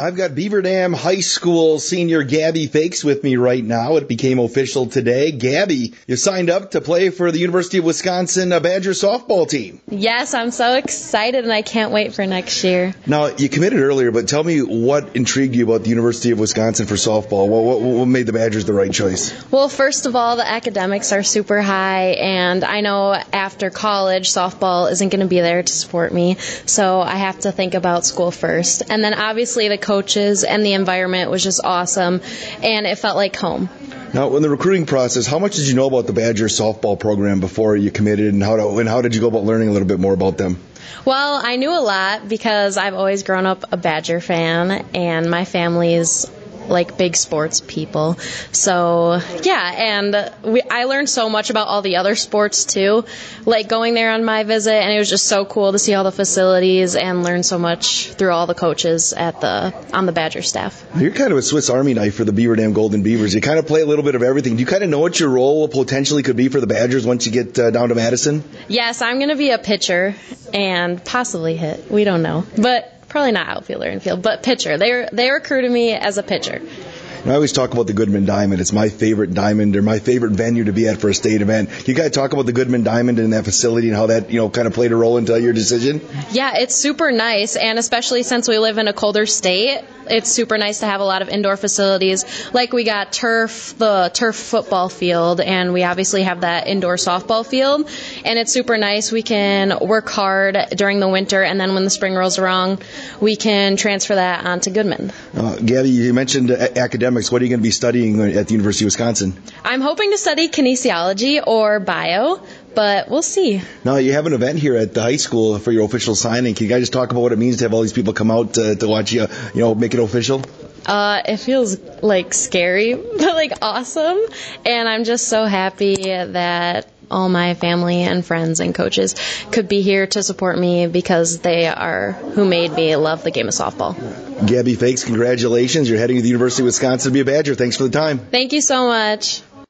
I've got Beaver Dam High School senior Gabby Fakes with me right now. It became official today. Gabby, you signed up to play for the University of Wisconsin uh, Badger softball team. Yes, I'm so excited and I can't wait for next year. Now, you committed earlier, but tell me what intrigued you about the University of Wisconsin for softball? What, what, what made the Badgers the right choice? Well, first of all, the academics are super high, and I know after college, softball isn't going to be there to support me, so I have to think about school first. And then obviously the coaches and the environment was just awesome, and it felt like home. Now, in the recruiting process, how much did you know about the Badger softball program before you committed, and how to, and how did you go about learning a little bit more about them? Well, I knew a lot because I've always grown up a Badger fan, and my family's like big sports people. So yeah, and we, I learned so much about all the other sports too, like going there on my visit, and it was just so cool to see all the facilities and learn so much through all the coaches at the on the Badger staff. You're kind of a Swiss Army knife for the Beaver Dam Golden Beavers. You kind of play a little bit of everything. Do you kind of know what your role potentially could be for the Badgers once you get uh, down to Madison? Yes, I'm going to be a pitcher and possibly hit. We don't know, but probably not outfielder and field, but pitcher. They they recruited me as a pitcher. I always talk about the Goodman Diamond. It's my favorite diamond or my favorite venue to be at for a state event. Can you guys talk about the Goodman Diamond and that facility and how that, you know, kind of played a role into your decision? Yeah, it's super nice. And especially since we live in a colder state, it's super nice to have a lot of indoor facilities. Like we got turf, the turf football field, and we obviously have that indoor softball field. And it's super nice. We can work hard during the winter, and then when the spring rolls around, we can transfer that onto Goodman. Uh, Gabby, you mentioned academics academics, what are you going to be studying at the University of Wisconsin? I'm hoping to study kinesiology or bio, but we'll see. Now, you have an event here at the high school for your official signing. Can you guys just talk about what it means to have all these people come out to, to watch you, you know, make it official? Uh, it feels like scary, but like awesome. And I'm just so happy that all my family and friends and coaches could be here to support me because they are who made me love the game of softball. Gabby Fakes, congratulations. You're heading to the University of Wisconsin to be a Badger. Thanks for the time. Thank you so much.